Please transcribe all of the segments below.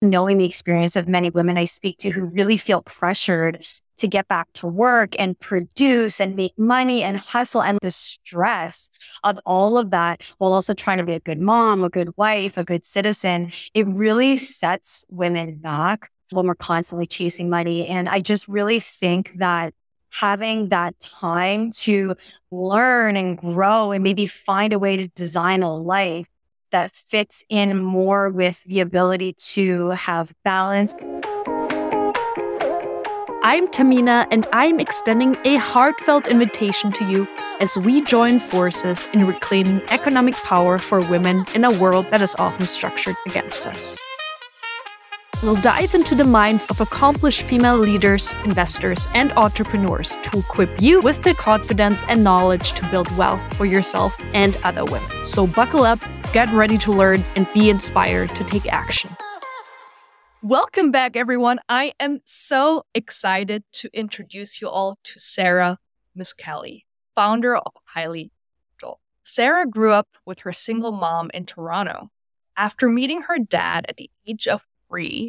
knowing the experience of many women I speak to who really feel pressured to get back to work and produce and make money and hustle and the stress of all of that while also trying to be a good mom, a good wife, a good citizen, it really sets women back when we're constantly chasing money. And I just really think that having that time to learn and grow and maybe find a way to design a life that fits in more with the ability to have balance. I'm Tamina, and I'm extending a heartfelt invitation to you as we join forces in reclaiming economic power for women in a world that is often structured against us. We'll dive into the minds of accomplished female leaders, investors, and entrepreneurs to equip you with the confidence and knowledge to build wealth for yourself and other women. So buckle up, get ready to learn, and be inspired to take action. Welcome back, everyone. I am so excited to introduce you all to Sarah Miskelly, founder of HYLEE Capital. Sarah grew up with her single mom in Toronto. After meeting her dad at the age of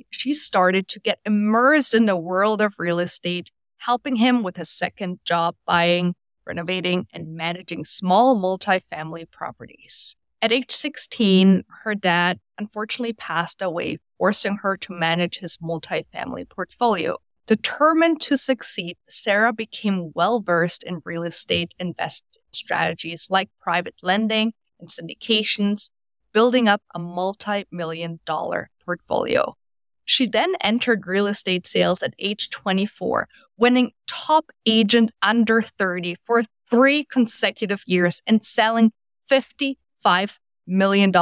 she started to get immersed in the world of real estate, helping him with his second job buying, renovating, and managing small multifamily properties. At age 16, her dad unfortunately passed away, forcing her to manage his multifamily portfolio. Determined to succeed, Sarah became well versed in real estate investment strategies like private lending and syndications, building up a multi million dollar portfolio. She then entered real estate sales at age 24, winning top agent under 30 for three consecutive years and selling $55 million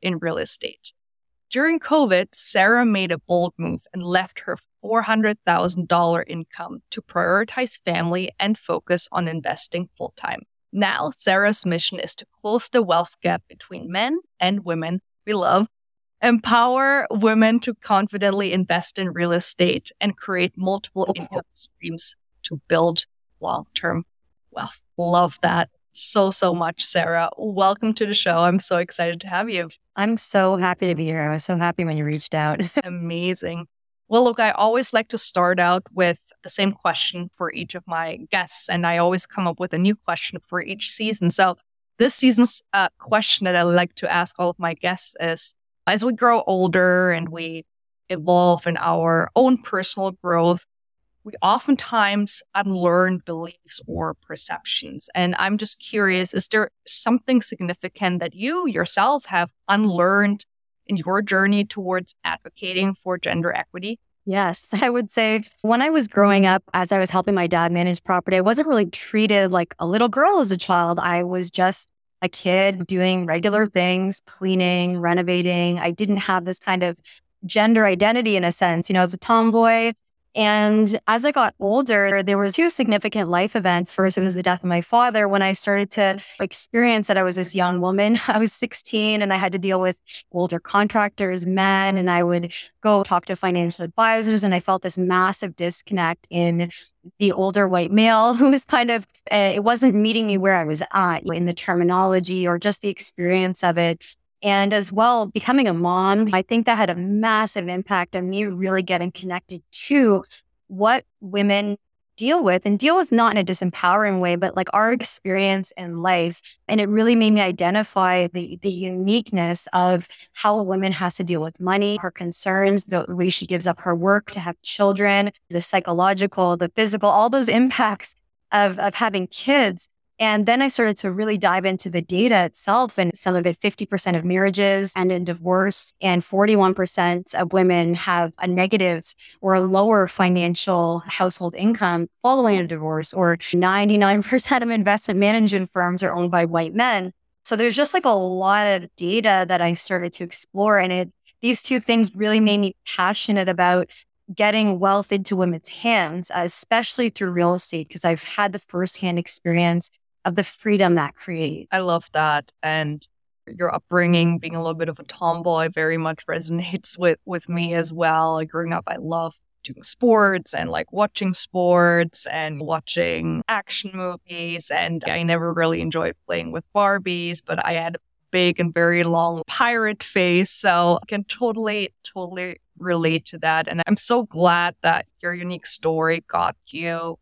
in real estate. During COVID, Sarah made a bold move and left her $400,000 income to prioritize family and focus on investing full time. Now, Sarah's mission is to close the wealth gap between men and women we love empower women to confidently invest in real estate and create multiple income streams to build long term wealth. Love that so, so much, Sarah. Welcome to the show. I'm so excited to have you. I'm so happy to be here. I was so happy when you reached out. Amazing. Well, look, I always like to start out with the same question for each of my guests, and I always come up with a new question for each season. So, this season's uh, question that I like to ask all of my guests is as we grow older and we evolve in our own personal growth, we oftentimes unlearn beliefs or perceptions. And I'm just curious is there something significant that you yourself have unlearned in your journey towards advocating for gender equity? Yes, I would say when I was growing up, as I was helping my dad manage property, I wasn't really treated like a little girl as a child. I was just a kid doing regular things, cleaning, renovating. I didn't have this kind of gender identity in a sense. You know, as a tomboy, and as I got older, there were two significant life events. First, it was the death of my father when I started to experience that I was this young woman. I was 16 and I had to deal with older contractors, men, and I would go talk to financial advisors. And I felt this massive disconnect in the older white male who was kind of, uh, it wasn't meeting me where I was at in the terminology or just the experience of it. And as well, becoming a mom, I think that had a massive impact on me really getting connected to what women deal with and deal with not in a disempowering way, but like our experience in life. And it really made me identify the, the uniqueness of how a woman has to deal with money, her concerns, the way she gives up her work to have children, the psychological, the physical, all those impacts of, of having kids and then I started to really dive into the data itself and some of it 50% of marriages end in divorce and 41% of women have a negative or a lower financial household income following a divorce or 99% of investment management firms are owned by white men. So there's just like a lot of data that I started to explore and it these two things really made me passionate about getting wealth into women's hands, especially through real estate, because I've had the firsthand experience of the freedom that creates. I love that. And your upbringing, being a little bit of a tomboy, very much resonates with with me as well. Like growing up, I love doing sports and like watching sports and watching action movies. And I never really enjoyed playing with Barbies, but I had a big and very long pirate face. So I can totally, totally relate to that. And I'm so glad that your unique story got you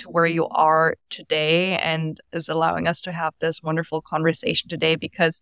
to where you are today and is allowing us to have this wonderful conversation today. Because,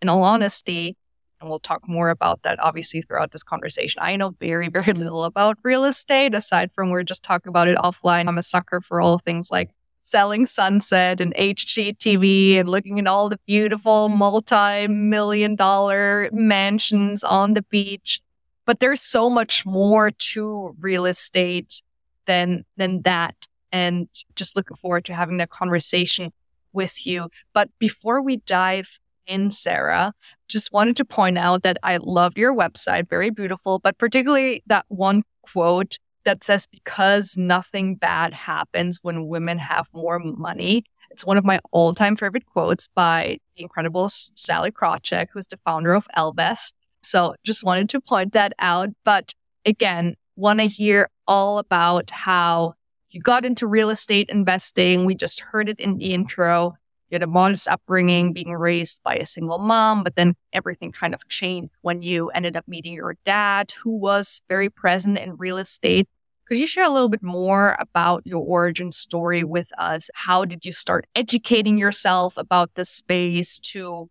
in all honesty, and we'll talk more about that obviously throughout this conversation. I know very, very little about real estate aside from we're just talking about it offline. I'm a sucker for all things like selling sunset and HGTV and looking at all the beautiful multi million dollar mansions on the beach. But there's so much more to real estate than, than that. And just looking forward to having that conversation with you. But before we dive in, Sarah, just wanted to point out that I loved your website, very beautiful, but particularly that one quote that says, because nothing bad happens when women have more money. It's one of my all time favorite quotes by the incredible Sallie Krawcheck, who's the founder of Ellevest. So just wanted to point that out. But again, want to hear all about how you got into real estate investing. We just heard it in the intro. You had a modest upbringing, being raised by a single mom, but then everything kind of changed when you ended up meeting your dad, who was very present in real estate. Could you share a little bit more about your origin story with us? How did you start educating yourself about this space to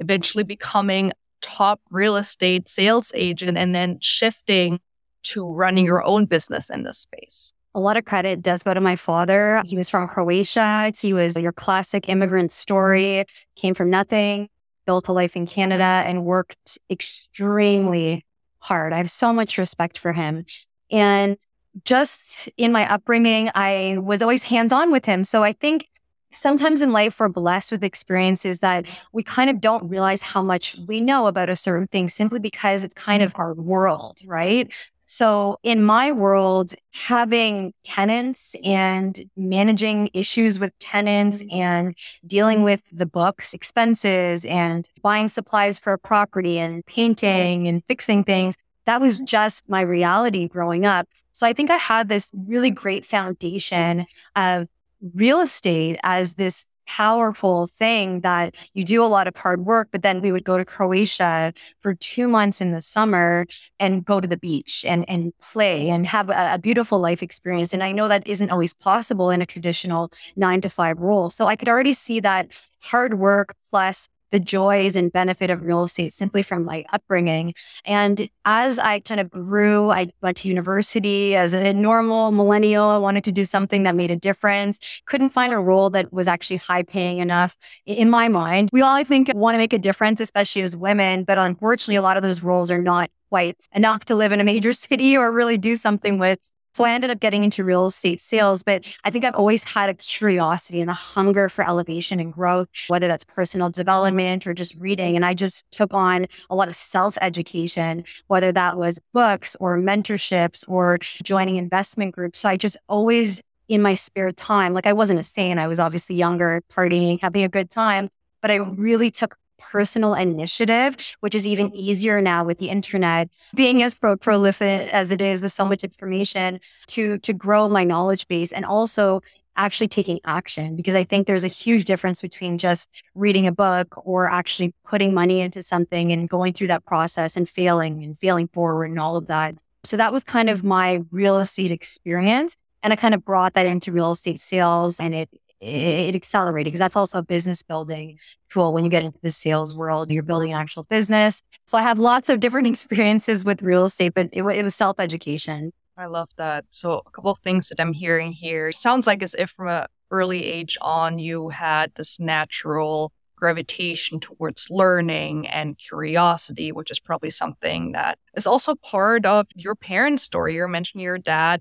eventually becoming top real estate sales agent and then shifting to running your own business in this space? A lot of credit does go to my father. He was from Croatia. He was your classic immigrant story, came from nothing, built a life in Canada, and worked extremely hard. I have so much respect for him. And just in my upbringing, I was always hands on with him. So I think sometimes in life we're blessed with experiences that we kind of don't realize how much we know about a certain thing simply because it's kind of our world, right? So in my world, having tenants and managing issues with tenants mm-hmm. and dealing with the books, expenses and buying supplies for a property and painting and fixing things, that was mm-hmm. just my reality growing up. So I think I had this really great foundation of real estate as this powerful thing that you do a lot of hard work, but then we would go to Croatia for two months in the summer and go to the beach and, and play and have a, a beautiful life experience. And I know that isn't always possible in a traditional nine to five role. So I could already see that hard work plus the joys and benefit of real estate simply from my upbringing. And as I kind of grew, I went to university as a normal millennial. I wanted to do something that made a difference. Couldn't find a role that was actually high paying enough in my mind. We all, I think, want to make a difference, especially as women. But unfortunately, a lot of those roles are not quite enough to live in a major city or really do something with so I ended up getting into real estate sales, but I think I've always had a curiosity and a hunger for elevation and growth, whether that's personal development or just reading. And I just took on a lot of self education, whether that was books or mentorships or joining investment groups. So I just always in my spare time, like I wasn't a saint. I was obviously younger, partying, having a good time, but I really took personal initiative, which is even easier now with the internet, being as pro- prolific as it is with so much information to, to grow my knowledge base and also actually taking action because I think there's a huge difference between just reading a book or actually putting money into something and going through that process and failing and failing forward and all of that. So that was kind of my real estate experience. And I kind of brought that into real estate sales and it it accelerated because that's also a business building tool when you get into the sales world you're building an actual business. So i have lots of different experiences with real estate but it, it was self-education. I love that. So a couple of things that i'm hearing here sounds like as if from an early age on you had this natural gravitation towards learning and curiosity which is probably something that is also part of your parents story. You're mentioning your dad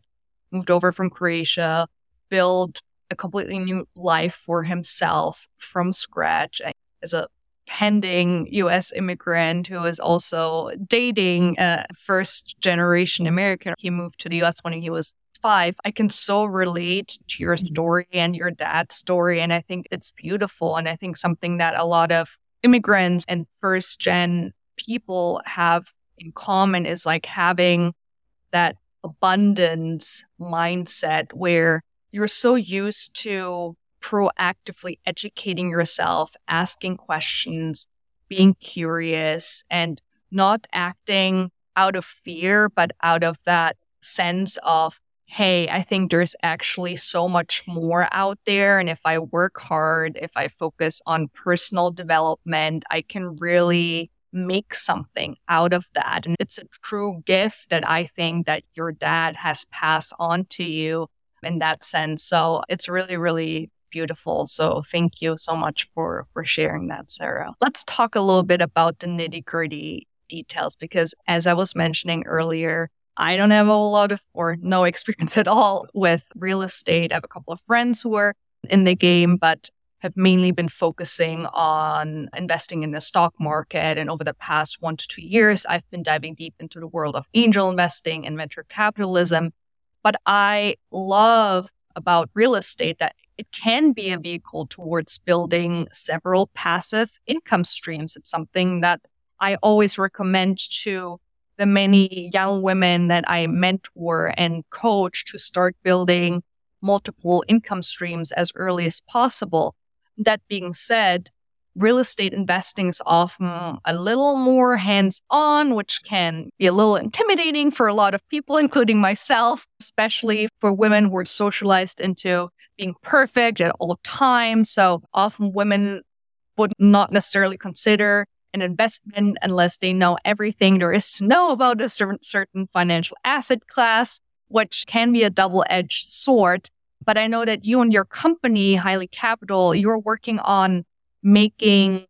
moved over from croatia built a completely new life for himself from scratch as a pending US immigrant who is also dating a first generation American. He moved to the US when he was five. I can so relate to your mm-hmm. story and your dad's story. And I think it's beautiful. And I think something that a lot of immigrants and first gen people have in common is like having that abundance mindset where you're so used to proactively educating yourself, asking questions, being curious, and not acting out of fear, but out of that sense of, hey, I think there's actually so much more out there. And if I work hard, if I focus on personal development, I can really make something out of that. And it's a true gift that I think that your dad has passed on to you in that sense. So it's really, really beautiful. So thank you so much for for sharing that, Sarah. Let's talk a little bit about the nitty gritty details because as I was mentioning earlier, I don't have a lot of or no experience at all with real estate. I have a couple of friends who are in the game, but have mainly been focusing on investing in the stock market. And over the past one to two years, I've been diving deep into the world of angel investing and venture capitalism. But I love about real estate that it can be a vehicle towards building several passive income streams. It's something that I always recommend to the many young women that I mentor and coach to start building multiple income streams as early as possible. That being said, real estate investing is often a little more hands on, which can be a little intimidating for a lot of people, including myself, especially for women who are socialized into being perfect at all times. So often women would not necessarily consider an investment unless they know everything there is to know about a certain, financial asset class, which can be a double edged sword. But I know that you and your company, HYLEE Capital, you're working on making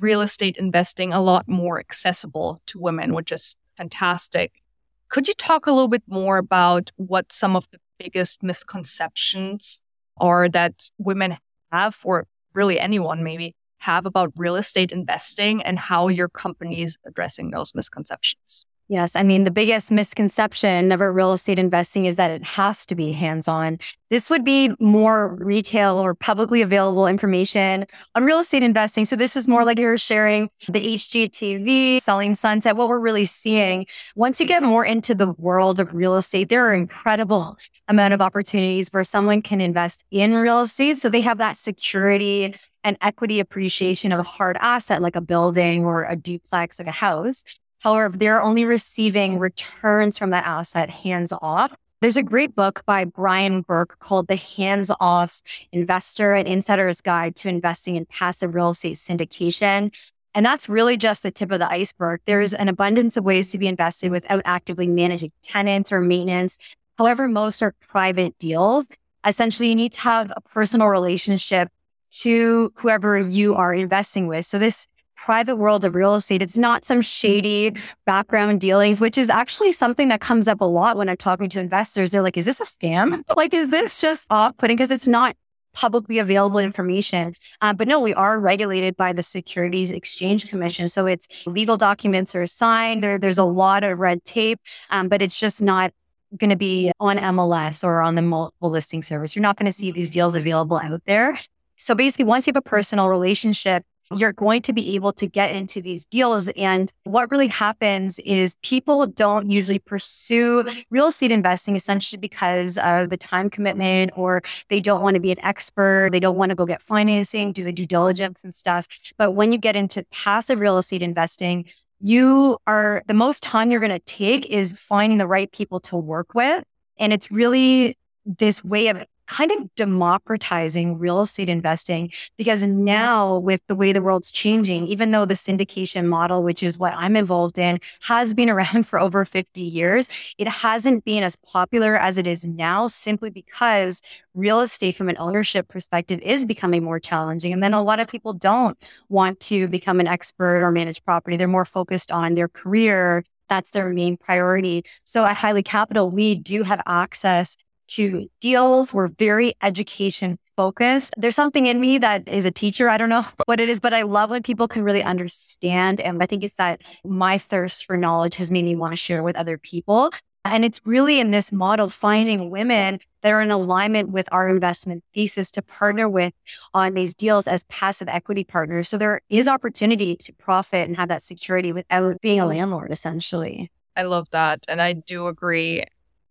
real estate investing a lot more accessible to women, which is fantastic. Could you talk a little bit more about what some of the biggest misconceptions are that women have, or really anyone maybe, have about real estate investing and how your company is addressing those misconceptions? Yes. I mean, the biggest misconception about real estate investing is that it has to be hands on. This would be more retail or publicly available information on real estate investing. So, this is more like you're sharing the HGTV, selling sunset, what we're really seeing. Once you get more into the world of real estate, there are incredible amount of opportunities where someone can invest in real estate. So, they have that security and equity appreciation of a hard asset like a building or a duplex, like a house. However, they're only receiving returns from that asset hands off. There's a great book by Brian Burke called The Hands Off Investor and Insider's Guide to Investing in Passive Real Estate Syndication. And that's really just the tip of the iceberg. There's an abundance of ways to be invested without actively managing tenants or maintenance. However, most are private deals. Essentially, you need to have a personal relationship to whoever you are investing with. So this private world of real estate. It's not some shady background dealings, which is actually something that comes up a lot when I'm talking to investors. They're like, is this a scam? Like, is this just off putting? Because it's not publicly available information. Uh, but no, we are regulated by the Securities Exchange Commission. So it's legal documents are signed. There, there's a lot of red tape, um, but it's just not going to be on MLS or on the multiple listing service. You're not going to see these deals available out there. So basically, once you have a personal relationship, you're going to be able to get into these deals. And what really happens is people don't usually pursue real estate investing essentially because of the time commitment or they don't want to be an expert. They don't want to go get financing, do the due diligence and stuff. But when you get into passive real estate investing, you are the most time you're going to take is finding the right people to work with. And it's really this way of kind of democratizing real estate investing because now with the way the world's changing, even though the syndication model, which is what I'm involved in, has been around for over 50 years, it hasn't been as popular as it is now simply because real estate from an ownership perspective is becoming more challenging. And then a lot of people don't want to become an expert or manage property. They're more focused on their career. That's their main priority. So at HYLEE Capital, we do have access to deals. We're very education focused. There's something in me that is a teacher. I don't know what it is, but I love when people can really understand. And I think it's that my thirst for knowledge has made me want to share with other people. And it's really in this model, finding women that are in alignment with our investment thesis to partner with on these deals as passive equity partners. So there is opportunity to profit and have that security without being a landlord, essentially. I love that. And I do agree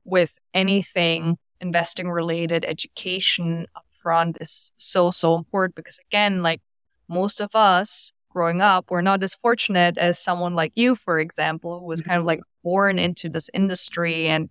with anything investing related education upfront is so, so important because again, like most of us growing up we're not as fortunate as someone like you, for example, who was kind of like born into this industry and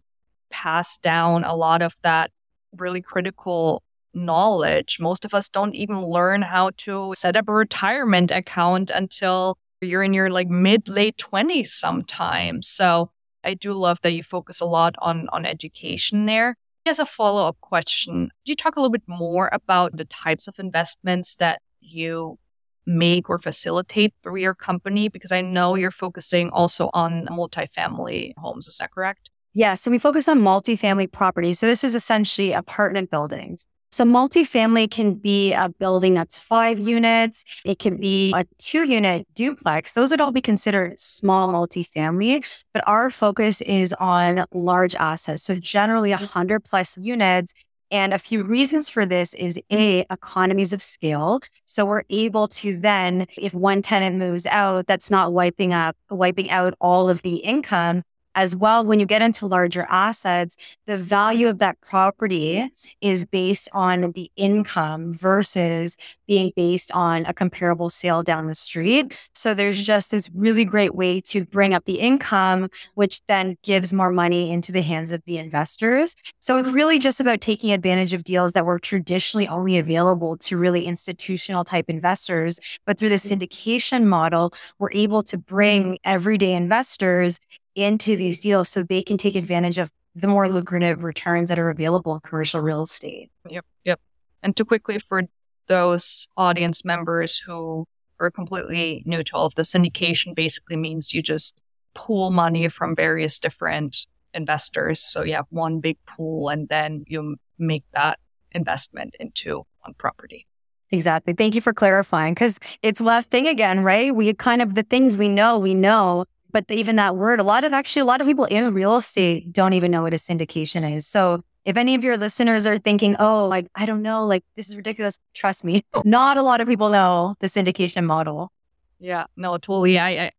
passed down a lot of that really critical knowledge. Most of us don't even learn how to set up a retirement account until you're in your like mid late 20s sometimes. So I do love that you focus a lot on on education there. As a follow-up question, do you talk a little bit more about the types of investments that you make or facilitate through your company? Because I know you're focusing also on multifamily homes. Is that correct? Yeah. So we focus on multifamily properties. So this is essentially apartment buildings. So multifamily can be a building that's five units. It can be a two unit duplex. Those would all be considered small multifamily, but our focus is on large assets. So generally a hundred plus units. And a few reasons for this is a economies of scale. So we're able to then, if one tenant moves out, that's not wiping up, wiping out all of the income as well, when you get into larger assets, the value of that property is based on the income versus being based on a comparable sale down the street. So there's just this really great way to bring up the income, which then gives more money into the hands of the investors. So it's really just about taking advantage of deals that were traditionally only available to really institutional type investors. But through the mm-hmm. syndication model, we're able to bring everyday investors into these deals so they can take advantage of the more lucrative returns that are available in commercial real estate. Yep. Yep. And to quickly for those audience members who are completely new to all of the syndication basically means you just pool money from various different investors. So you have one big pool and then you make that investment into one property. Exactly. Thank you for clarifying because it's left thing again, right? We kind of the things we know, we know, but even that word, a lot of actually, a lot of people in real estate don't even know what a syndication is. So if any of your listeners are thinking, oh, like, I don't know, like, this is ridiculous, trust me, oh. not a lot of people know the syndication model. Yeah, no, totally. I, I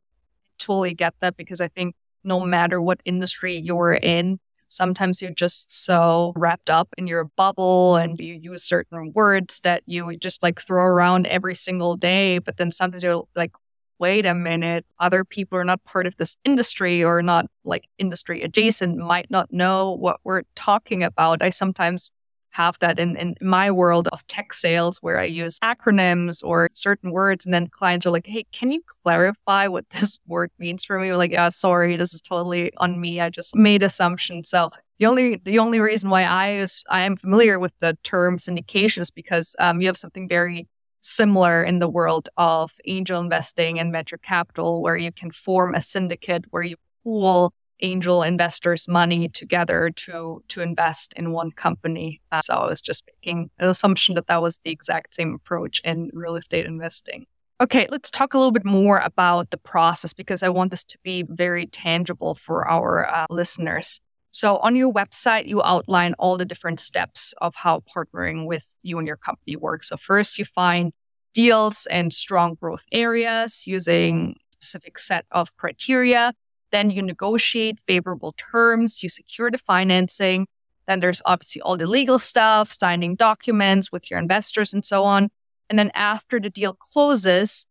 totally get that because I think no matter what industry you're in, sometimes you're just so wrapped up in your bubble and you use certain words that you just like throw around every single day. But then sometimes you're like, wait a minute, other people are not part of this industry or not like industry adjacent, might not know what we're talking about. I sometimes have that in, in my world of tech sales where I use acronyms or certain words and then clients are like, Hey, can you clarify what this word means for me? We're like, yeah, sorry, this is totally on me. I just made assumptions. So the only the only reason why I is I am familiar with the term syndication is because um, you have something very similar in the world of angel investing and venture capital, where you can form a syndicate where you pool angel investors' money together to to invest in one company. Uh, so I was just making an assumption that that was the exact same approach in real estate investing. Okay, let's talk a little bit more about the process because I want this to be very tangible for our uh, listeners. So on your website, you outline all the different steps of how partnering with you and your company works. So first you find deals and strong growth areas using a specific set of criteria. Then you negotiate favorable terms, you secure the financing. Then there's obviously all the legal stuff, signing documents with your investors and so on. And then after the deal closes,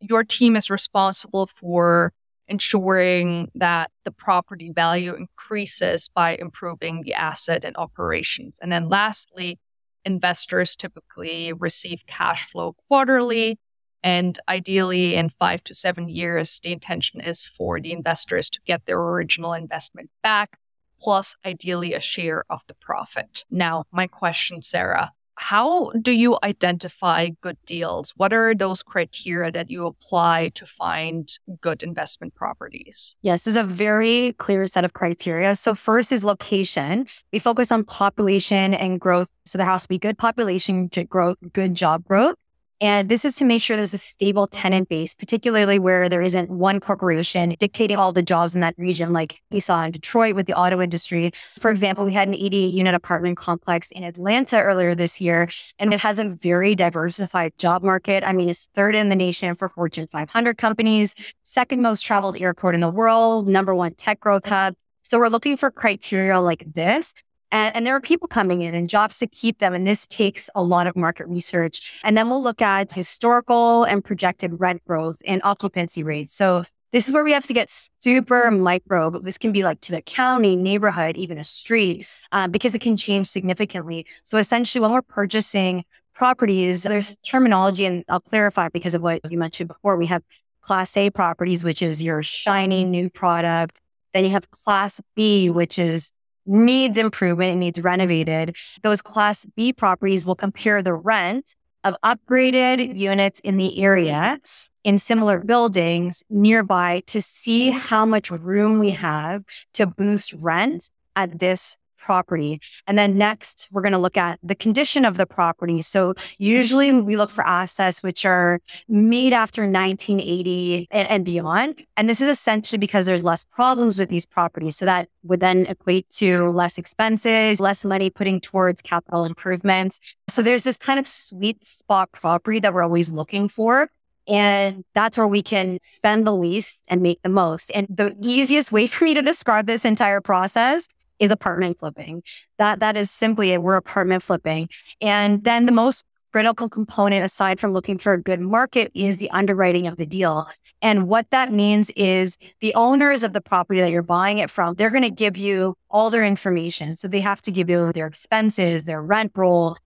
your team is responsible for ensuring that the property value increases by improving the asset and operations. And then lastly, investors typically receive cash flow quarterly. And ideally, in five to seven years, the intention is for the investors to get their original investment back, plus ideally a share of the profit. Now, my question, Sarah, how do you identify good deals? What are those criteria that you apply to find good investment properties? Yes, there's a very clear set of criteria. So, first is location. We focus on population and growth. So, there has to be good population growth, good job growth. And this is to make sure there's a stable tenant base, particularly where there isn't one corporation dictating all the jobs in that region, like we saw in Detroit with the auto industry. For example, we had an 88 unit apartment complex in Atlanta earlier this year, and it has a very diversified job market. I mean, it's third in the nation for Fortune 500 companies, second most traveled airport in the world, number one tech growth hub. So we're looking for criteria like this And, and there are people coming in and jobs to keep them. And this takes a lot of market research. And then we'll look at historical and projected rent growth and occupancy rates. So this is where we have to get super micro. But this can be like to the county, neighborhood, even a street, uh, because it can change significantly. So essentially, when we're purchasing properties, there's terminology, and I'll clarify because of what you mentioned before. We have Class A properties, which is your shiny new product. Then you have Class B, which is needs improvement, it needs renovated. Those Class B properties will compare the rent of upgraded units in the area in similar buildings nearby to see how much room we have to boost rent at this property. And then next, we're going to look at the condition of the property. So usually we look for assets which are made after 1980 and, and, beyond. And this is essentially because there's less problems with these properties. So that would then equate to less expenses, less money putting towards capital improvements. So there's this kind of sweet spot property that we're always looking for. And that's where we can spend the least and make the most. And the easiest way for me to describe this entire process is apartment flipping. That that is simply it. We're apartment flipping. And then the most critical component aside from looking for a good market is the underwriting of the deal. And what that means is the owners of the property that you're buying it from, they're going to give you all their information. So they have to give you their expenses, their rent roll,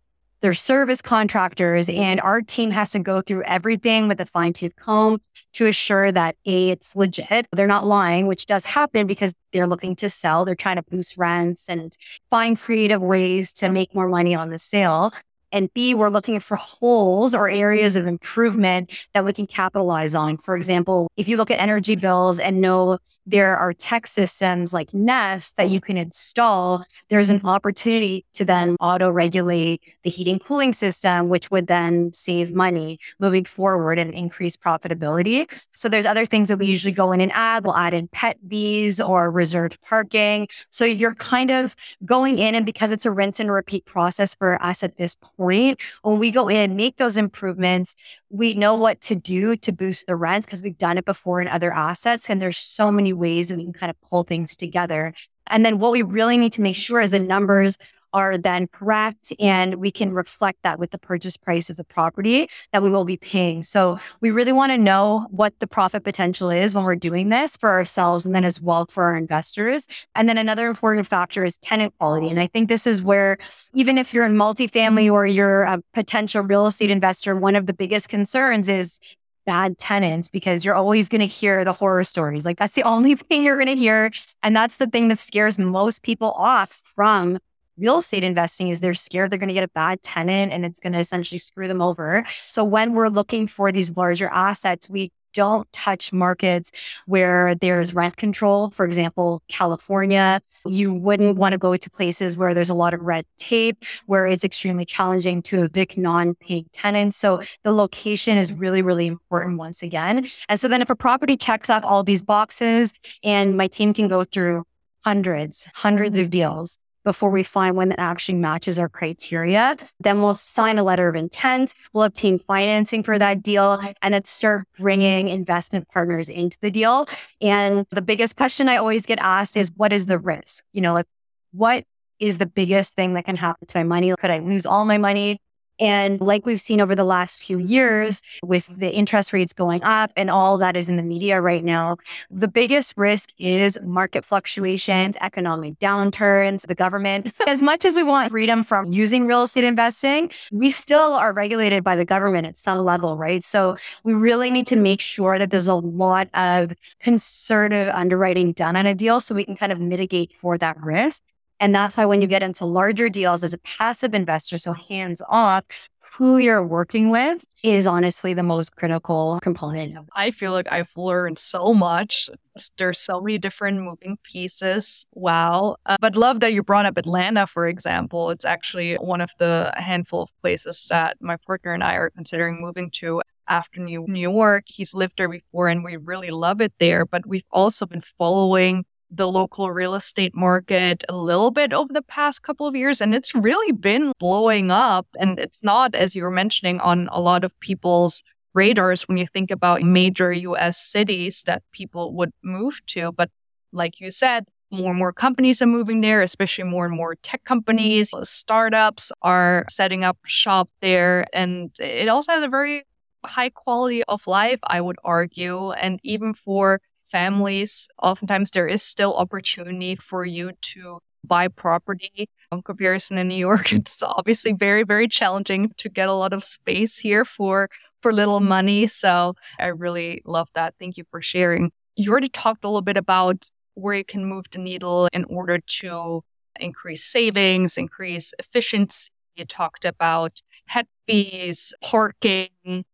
they're service contractors, mm-hmm. and our team has to go through everything with a fine tooth comb to assure that A, it's legit. They're not lying, which does happen because they're looking to sell. They're trying to boost rents and find creative ways to make more money on the sale. And B, we're looking for holes or areas of improvement that we can capitalize on. For example, if you look at energy bills and know there are tech systems like Nest that you can install, there's an opportunity to then auto regulate the heating cooling system, which would then save money moving forward and increase profitability. So there's other things that we usually go in and add. We'll add in pet fees or reserved parking. So you're kind of going in and because it's a rinse and repeat process for us at this point point, when we go in and make those improvements, we know what to do to boost the rents because we've done it before in other assets. And there's so many ways that we can kind of pull things together. And then what we really need to make sure is the numbers are then correct and we can reflect that with the purchase price of the property that we will be paying. So we really want to know what the profit potential is when we're doing this for ourselves and then as well for our investors. And then another important factor is tenant quality. And I think this is where even if you're in multifamily or you're a potential real estate investor, one of the biggest concerns is bad tenants because you're always going to hear the horror stories. Like that's the only thing you're going to hear. And that's the thing that scares most people off from real estate investing is they're scared they're going to get a bad tenant and it's going to essentially screw them over. So when we're looking for these larger assets, we don't touch markets where there's rent control. For example, California, you wouldn't want to go to places where there's a lot of red tape, where it's extremely challenging to evict non paying tenants. So the location is really, really important once again. And so then if a property checks off all these boxes and my team can go through hundreds, hundreds of deals before we find one that actually matches our criteria. Then we'll sign a letter of intent. We'll obtain financing for that deal and then start bringing investment partners into the deal. And the biggest question I always get asked is what is the risk? You know, like what is the biggest thing that can happen to my money? Could I lose all my money? And like we've seen over the last few years with the interest rates going up and all that is in the media right now, the biggest risk is market fluctuations, economic downturns, the government. As much as we want freedom from using real estate investing, we still are regulated by the government at some level, right? So we really need to make sure that there's a lot of conservative underwriting done on a deal so we can kind of mitigate for that risk. And that's why when you get into larger deals as a passive investor, so hands off, who you're working with is honestly the most critical component. I feel like I've learned so much. There's so many different moving pieces. Wow. Uh, but love that you brought up Atlanta, for example. It's actually one of the handful of places that my partner and I are considering moving to after New York. He's lived there before and we really love it there. But we've also been following the local real estate market a little bit over the past couple of years, and it's really been blowing up. And it's not, as you were mentioning, on a lot of people's radars when you think about major US cities that people would move to. But like you said, more and more companies are moving there, especially more and more tech companies. Startups are setting up shop there. And it also has a very high quality of life, I would argue. And even for families, oftentimes there is still opportunity for you to buy property. In comparison in New York, it's obviously very, very challenging to get a lot of space here for for little money. So I really love that. Thank you for sharing. You already talked a little bit about where you can move the needle in order to increase savings, increase efficiency. You talked about pet fees, parking,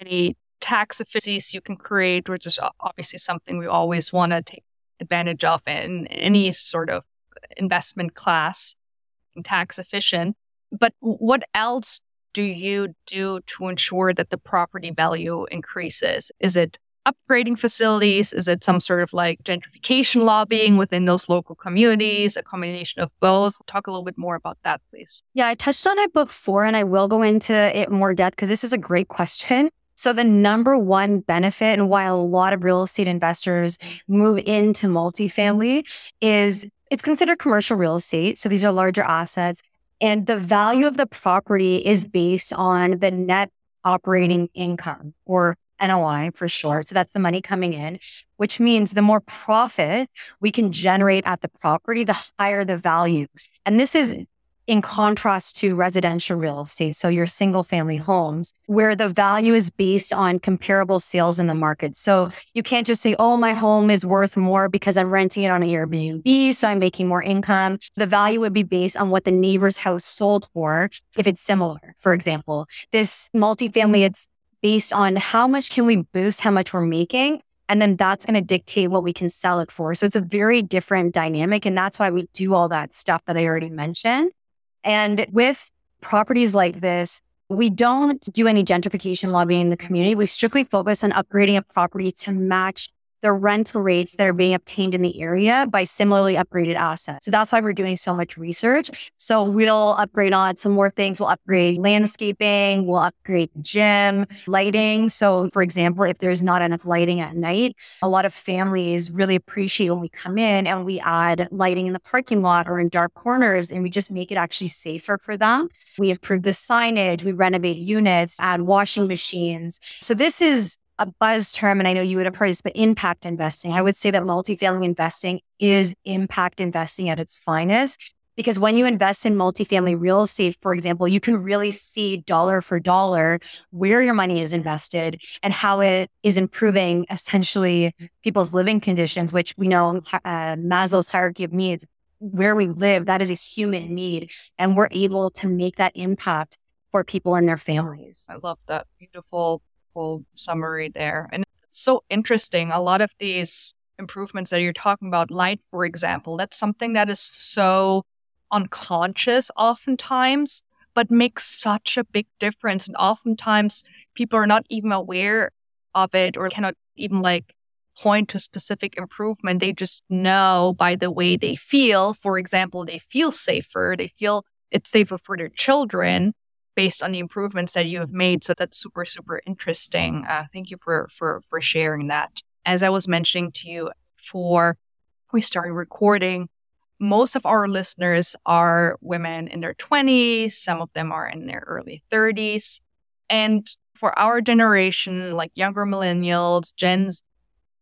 any tax efficiencies you can create, which is obviously something we always want to take advantage of in any sort of investment class, tax efficient. But what else do you do to ensure that the property value increases? Is it upgrading facilities? Is it some sort of like gentrification lobbying within those local communities, a combination of both? Talk a little bit more about that, please. Yeah, I touched on it before and I will go into it more depth because this is a great question. So the number one benefit and why a lot of real estate investors move into mm-hmm. multifamily is it's considered commercial real estate. So these are larger assets and the value of the property is based on the net operating income or NOI for short. So that's the money coming in, which means the more profit we can generate at the property, the higher the value. And this is in contrast to residential real estate, so your single family homes, where the value is based on comparable sales in the market. So you can't just say, oh, my home is worth more because I'm renting it on an Airbnb, so I'm making more income. The value would be based on what the neighbor's house sold for if it's similar. For example, this multifamily, it's based on how much can we boost how much we're making and then that's going to dictate what we can sell it for. So it's a very different dynamic. And that's why we do all that stuff that I already mentioned. And with properties like this, we don't do any gentrification lobbying in the community. We strictly focus on upgrading a property to match the rental rates that are being obtained in the area by similarly upgraded assets. So that's why we're doing so much research. So we'll upgrade on some more things. We'll upgrade landscaping, we'll upgrade gym, lighting. So for example, if there's not enough lighting at night, a lot of families really appreciate when we come in and we add lighting in the parking lot or in dark corners and we just make it actually safer for them. We improve the signage, we renovate units, add washing machines. So this is a buzz term, and I know you would have heard this, but impact investing. I would say that multifamily investing is impact investing at its finest. Because when you invest in multifamily real estate, for example, you can really see dollar for dollar where your money is invested and how it is improving essentially people's living conditions, which we know uh, Maslow's hierarchy of needs, where we live, that is a human need. And we're able to make that impact for people and their families. I love that beautiful summary there. And it's so interesting. A lot of these improvements that you're talking about, light, for example, that's something that is so unconscious oftentimes, but makes such a big difference. And oftentimes people are not even aware of it or cannot even like point to specific improvement. They just know by the way they feel. For example, they feel safer, they feel it's safer for their children based on the improvements that you have made. So that's super, super interesting. Uh, thank you for, for, for sharing that. As I was mentioning to you before we started recording, most of our listeners are women in their 20s, some of them are in their early 30s. And for our generation, like younger millennials, Gens,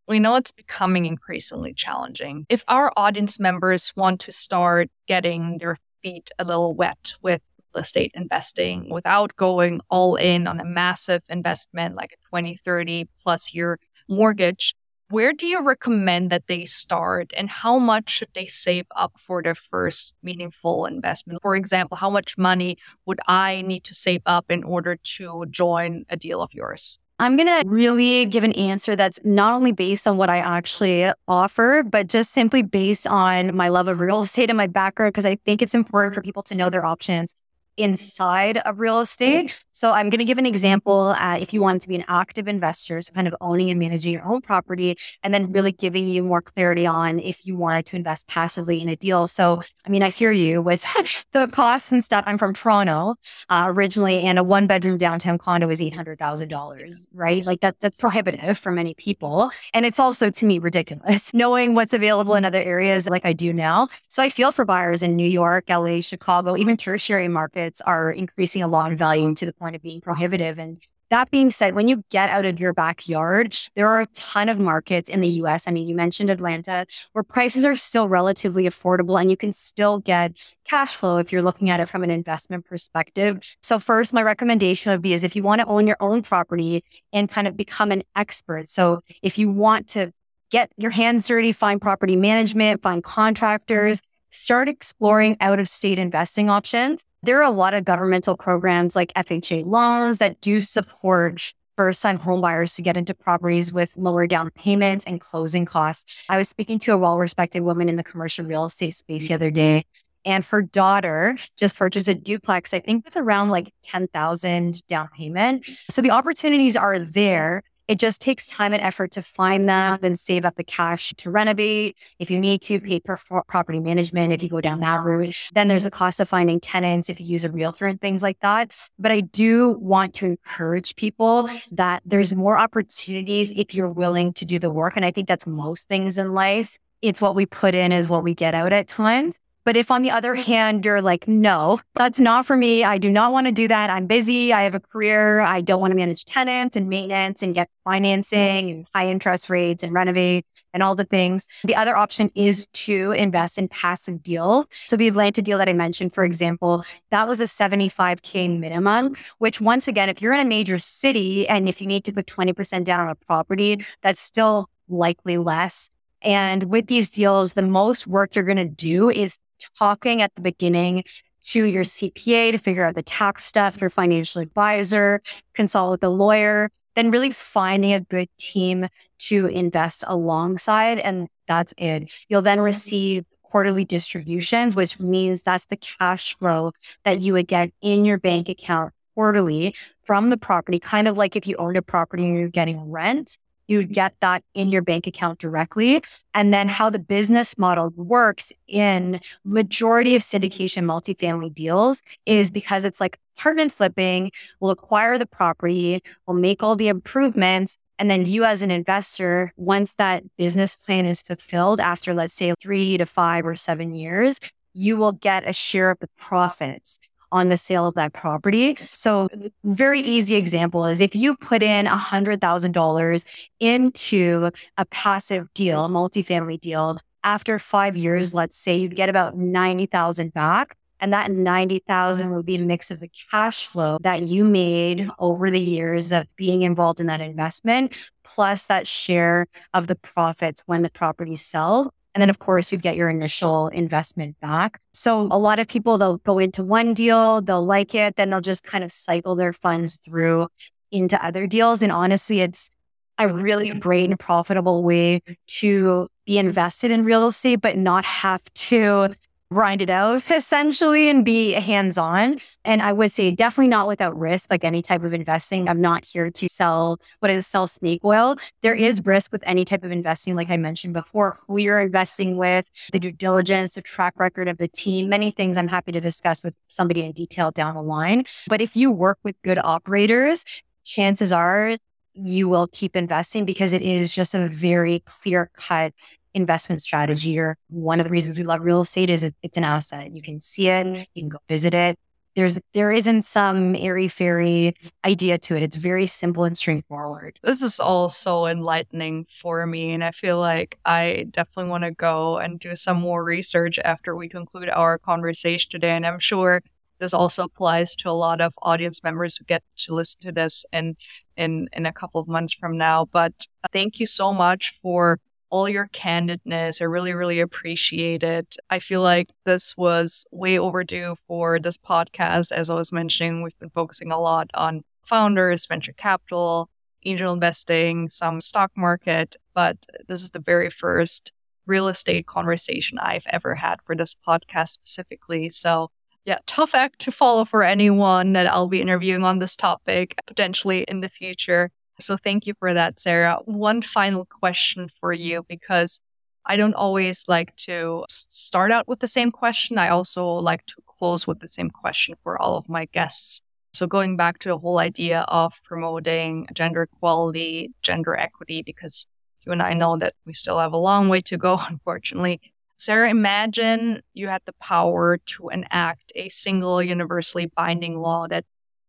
we know it's becoming increasingly challenging. If our audience members want to start getting their feet a little wet with estate investing without going all in on a massive investment like a 20, 30 plus year mortgage. Where do you recommend that they start and how much should they save up for their first meaningful investment? For example, how much money would I need to save up in order to join a deal of yours? I'm going to really give an answer that's not only based on what I actually offer, but just simply based on my love of real estate and my background, because I think it's important for people to know their options. Inside of real estate. So I'm going to give an example. Uh, if you wanted to be an active investor, so kind of owning and managing your own property, and then really giving you more clarity on if you wanted to invest passively in a deal. So, I mean, I hear you with the costs and stuff. I'm from Toronto uh, originally, and a one bedroom downtown condo is $800,000, right? Like that, that's prohibitive for many people. And it's also to me ridiculous knowing what's available in other areas like I do now. So I feel for buyers in New York, LA, Chicago, even tertiary markets are increasing a lot in value to the point of being prohibitive. And that being said, when you get out of your backyard, there are a ton of markets in the US. I mean, you mentioned Atlanta, where prices are still relatively affordable and you can still get cash flow if you're looking at it from an investment perspective. So, first, my recommendation would be is if you want to own your own property and kind of become an expert. So, if you want to get your hands dirty, find property management, find contractors, start exploring out of state investing options. There are a lot of governmental programs like FHA loans that do support first time homebuyers to get into properties with lower down payments and closing costs. I was speaking to a well respected woman in the commercial real estate space the other day. And her daughter just purchased a duplex, I think with around like 10,000 down payment. So the opportunities are there. It just takes time and effort to find them and save up the cash to renovate. If you need to pay for property management, if you go down that route, then there's a cost of finding tenants if you use a realtor and things like that. But I do want to encourage people that there's more opportunities if you're willing to do the work. And I think that's most things in life. It's what we put in is what we get out at times. But if on the other mm-hmm. hand, you're like, no, that's not for me. I do not want to do that. I'm busy. I have a career. I don't want to manage tenants and maintenance and get financing and mm-hmm. high interest rates and renovate and all the things. The other option is to invest in passive deals. So the Atlanta deal that I mentioned, for example, that was a 75K minimum, which once again, if you're in a major city and if you need to put 20% down on a property, that's still likely less. And with these deals, the most work you're going to do is talking at the beginning to your CPA to figure out the tax stuff, your financial advisor, consult with a lawyer, then really finding a good team to invest alongside. And that's it. You'll then receive quarterly distributions, which means that's the cash flow that you would get in your bank account quarterly from the property, kind of like if you owned a property and you're getting rent you get that in your bank account directly. And then how the business model works in majority of syndication multifamily deals is because it's like apartment flipping, we'll acquire the property, we'll make all the improvements. And then you as an investor, once that business plan is fulfilled after, let's say three to five or seven years, you will get a share of the profits on the sale of that property. So, very easy example is if you put in $100,000 into a passive deal, a multifamily deal, after five years, let's say you'd get about 90,000 back. And that 90,000 would be a mix of the cash flow that you made over the years of being involved in that investment, plus that share of the profits when the property sells. And then, of course, you get your initial investment back. So, a lot of people, they'll go into one deal, they'll like it, then they'll just kind of cycle their funds through into other deals. And honestly, it's a really great and profitable way to be invested in real estate, but not have to grind it out essentially and be hands on. And I would say definitely not without risk, like any type of investing. I'm not here to sell what is sell snake oil. There is risk with any type of investing, like I mentioned before, who you're investing with, the due diligence, the track record of the team, many things I'm happy to discuss with somebody in detail down the line. But if you work with good operators, chances are you will keep investing because it is just a very clear cut investment strategy or one of the reasons we love real estate is it, it's an asset. You can see it, you can go visit it. There's there isn't some airy fairy idea to it. It's very simple and straightforward. This is all so enlightening for me. And I feel like I definitely want to go and do some more research after we conclude our conversation today. And I'm sure this also applies to a lot of audience members who get to listen to this in in in a couple of months from now. But uh, thank you so much for all your candidness. I really, really appreciate it. I feel like this was way overdue for this podcast. As I was mentioning, we've been focusing a lot on founders, venture capital, angel investing, some stock market, but this is the very first real estate conversation I've ever had for this podcast specifically. So yeah, tough act to follow for anyone that I'll be interviewing on this topic potentially in the future. So thank you for that, Sarah. One final question for you because I don't always like to start out with the same question. I also like to close with the same question for all of my guests. So going back to the whole idea of promoting gender equality, gender equity, because you and I know that we still have a long way to go, unfortunately. Sarah, imagine you had the power to enact a single universally binding law that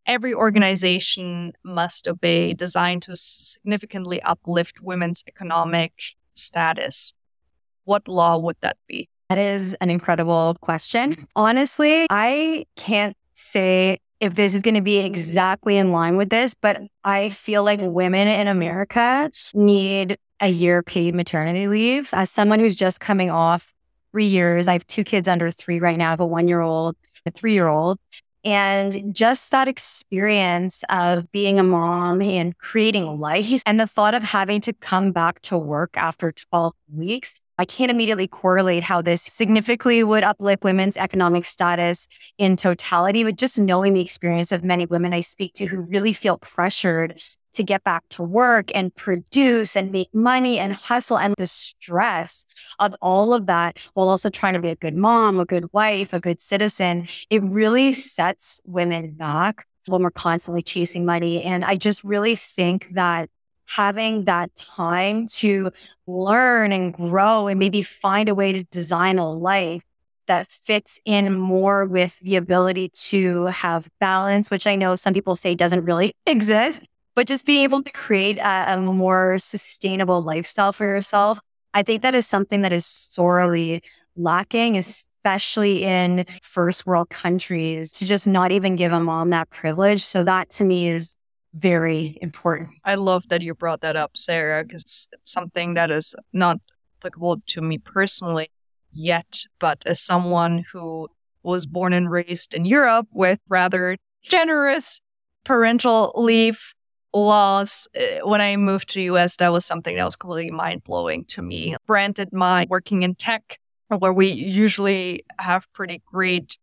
every organization must obey, designed to significantly uplift women's economic status. What law would that be? That is an incredible question. Honestly, I can't say if this is going to be exactly in line with this, but I feel like women in America need a year paid maternity leave. As someone who's just coming off three years. I have two kids under three right now. I have a one year old, a three year old. And just that experience of being a mom and creating life and the thought of having to come back to work after 12 weeks, I can't immediately correlate how this significantly would uplift women's economic status in totality, but just knowing the experience of many women I speak to who really feel pressured to get back to work and produce and make money and hustle and the stress of all of that while also trying to be a good mom, a good wife, a good citizen, it really sets women back when we're constantly chasing money. And I just really think that having that time to learn and grow and maybe find a way to design a life that fits in more with the ability to have balance, which I know some people say doesn't really exist, but just being able to create a, a more sustainable lifestyle for yourself. I think that is something that is sorely lacking, especially in first world countries, to just not even give a mom that privilege. So that to me is very important. I love that you brought that up, Sarah, because it's something that is not applicable to me personally yet, but as someone who was born and raised in Europe with rather generous parental leave laws eh, when I moved to US, that was something that was completely mind blowing to me. Granted, my working in tech, where we usually have pretty great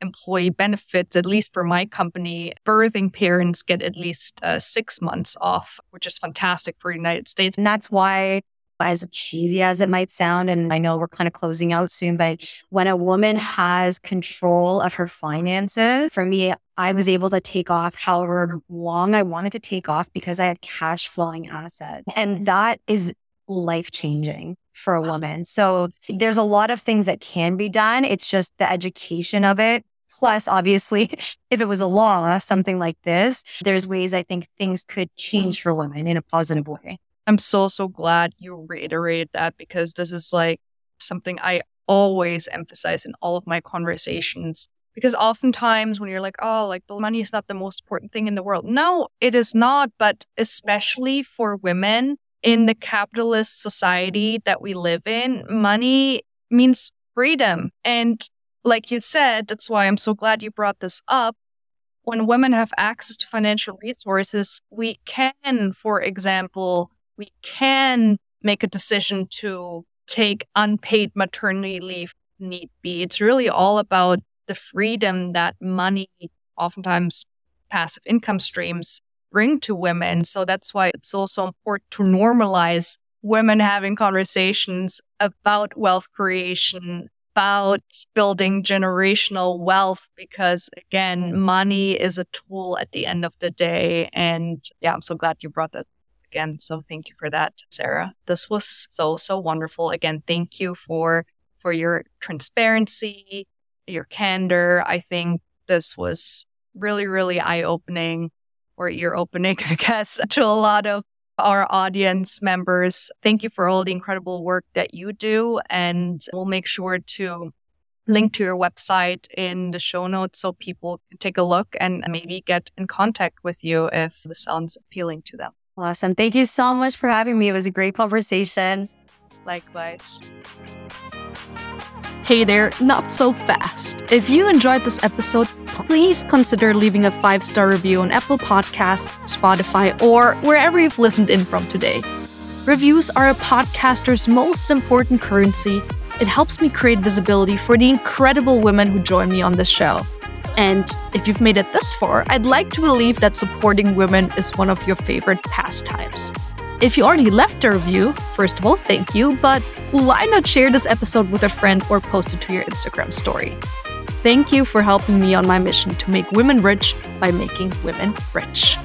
employee benefits, at least for my company, birthing parents get at least uh, six months off, which is fantastic for the United States. And that's why as cheesy as it might sound, and I know we're kind of closing out soon, but when a woman has control of her finances, for me, I was able to take off however long I wanted to take off because I had cash flowing assets. And mm-hmm. that is life changing for a woman. So there's a lot of things that can be done. It's just the education of it. Plus, obviously, if it was a law, something like this, there's ways I think things could change mm-hmm. for women in a positive way. I'm so, so glad you reiterated that because this is like something I always emphasize in all of my conversations. Because oftentimes when you're like, oh, like the money is not the most important thing in the world. No, it is not. But especially for women in the capitalist society that we live in, money means freedom. And like you said, that's why I'm so glad you brought this up when women have access to financial resources, we can, for example, we can make a decision to take unpaid maternity leave need be. It's really all about the freedom that money, oftentimes passive income streams, bring to women. So that's why it's also important to normalize women having conversations about wealth creation, about building generational wealth, because again, money is a tool at the end of the day. And yeah, I'm so glad you brought that again. So thank you for that, Sarah. This was so, so wonderful. Again, thank you for for your transparency, your candor. I think this was really, really eye-opening or ear-opening, I guess, to a lot of our audience members. Thank you for all the incredible work that you do. And we'll make sure to link to your website in the show notes so people can take a look and maybe get in contact with you if this sounds appealing to them. Awesome. Thank you so much for having me. It was a great conversation. Likewise. Hey there, not so fast. If you enjoyed this episode, please consider leaving a five star review on Apple Podcasts, Spotify, or wherever you've listened in from today. Reviews are a podcaster's most important currency, It helps me create visibility for the incredible women who join me on this show. And if you've made it this far, I'd like to believe that supporting women is one of your favorite pastimes. If you already left a review, first of all, thank you, but why not share this episode with a friend or post it to your Instagram story? Thank you for helping me on my mission to make women rich by making women rich.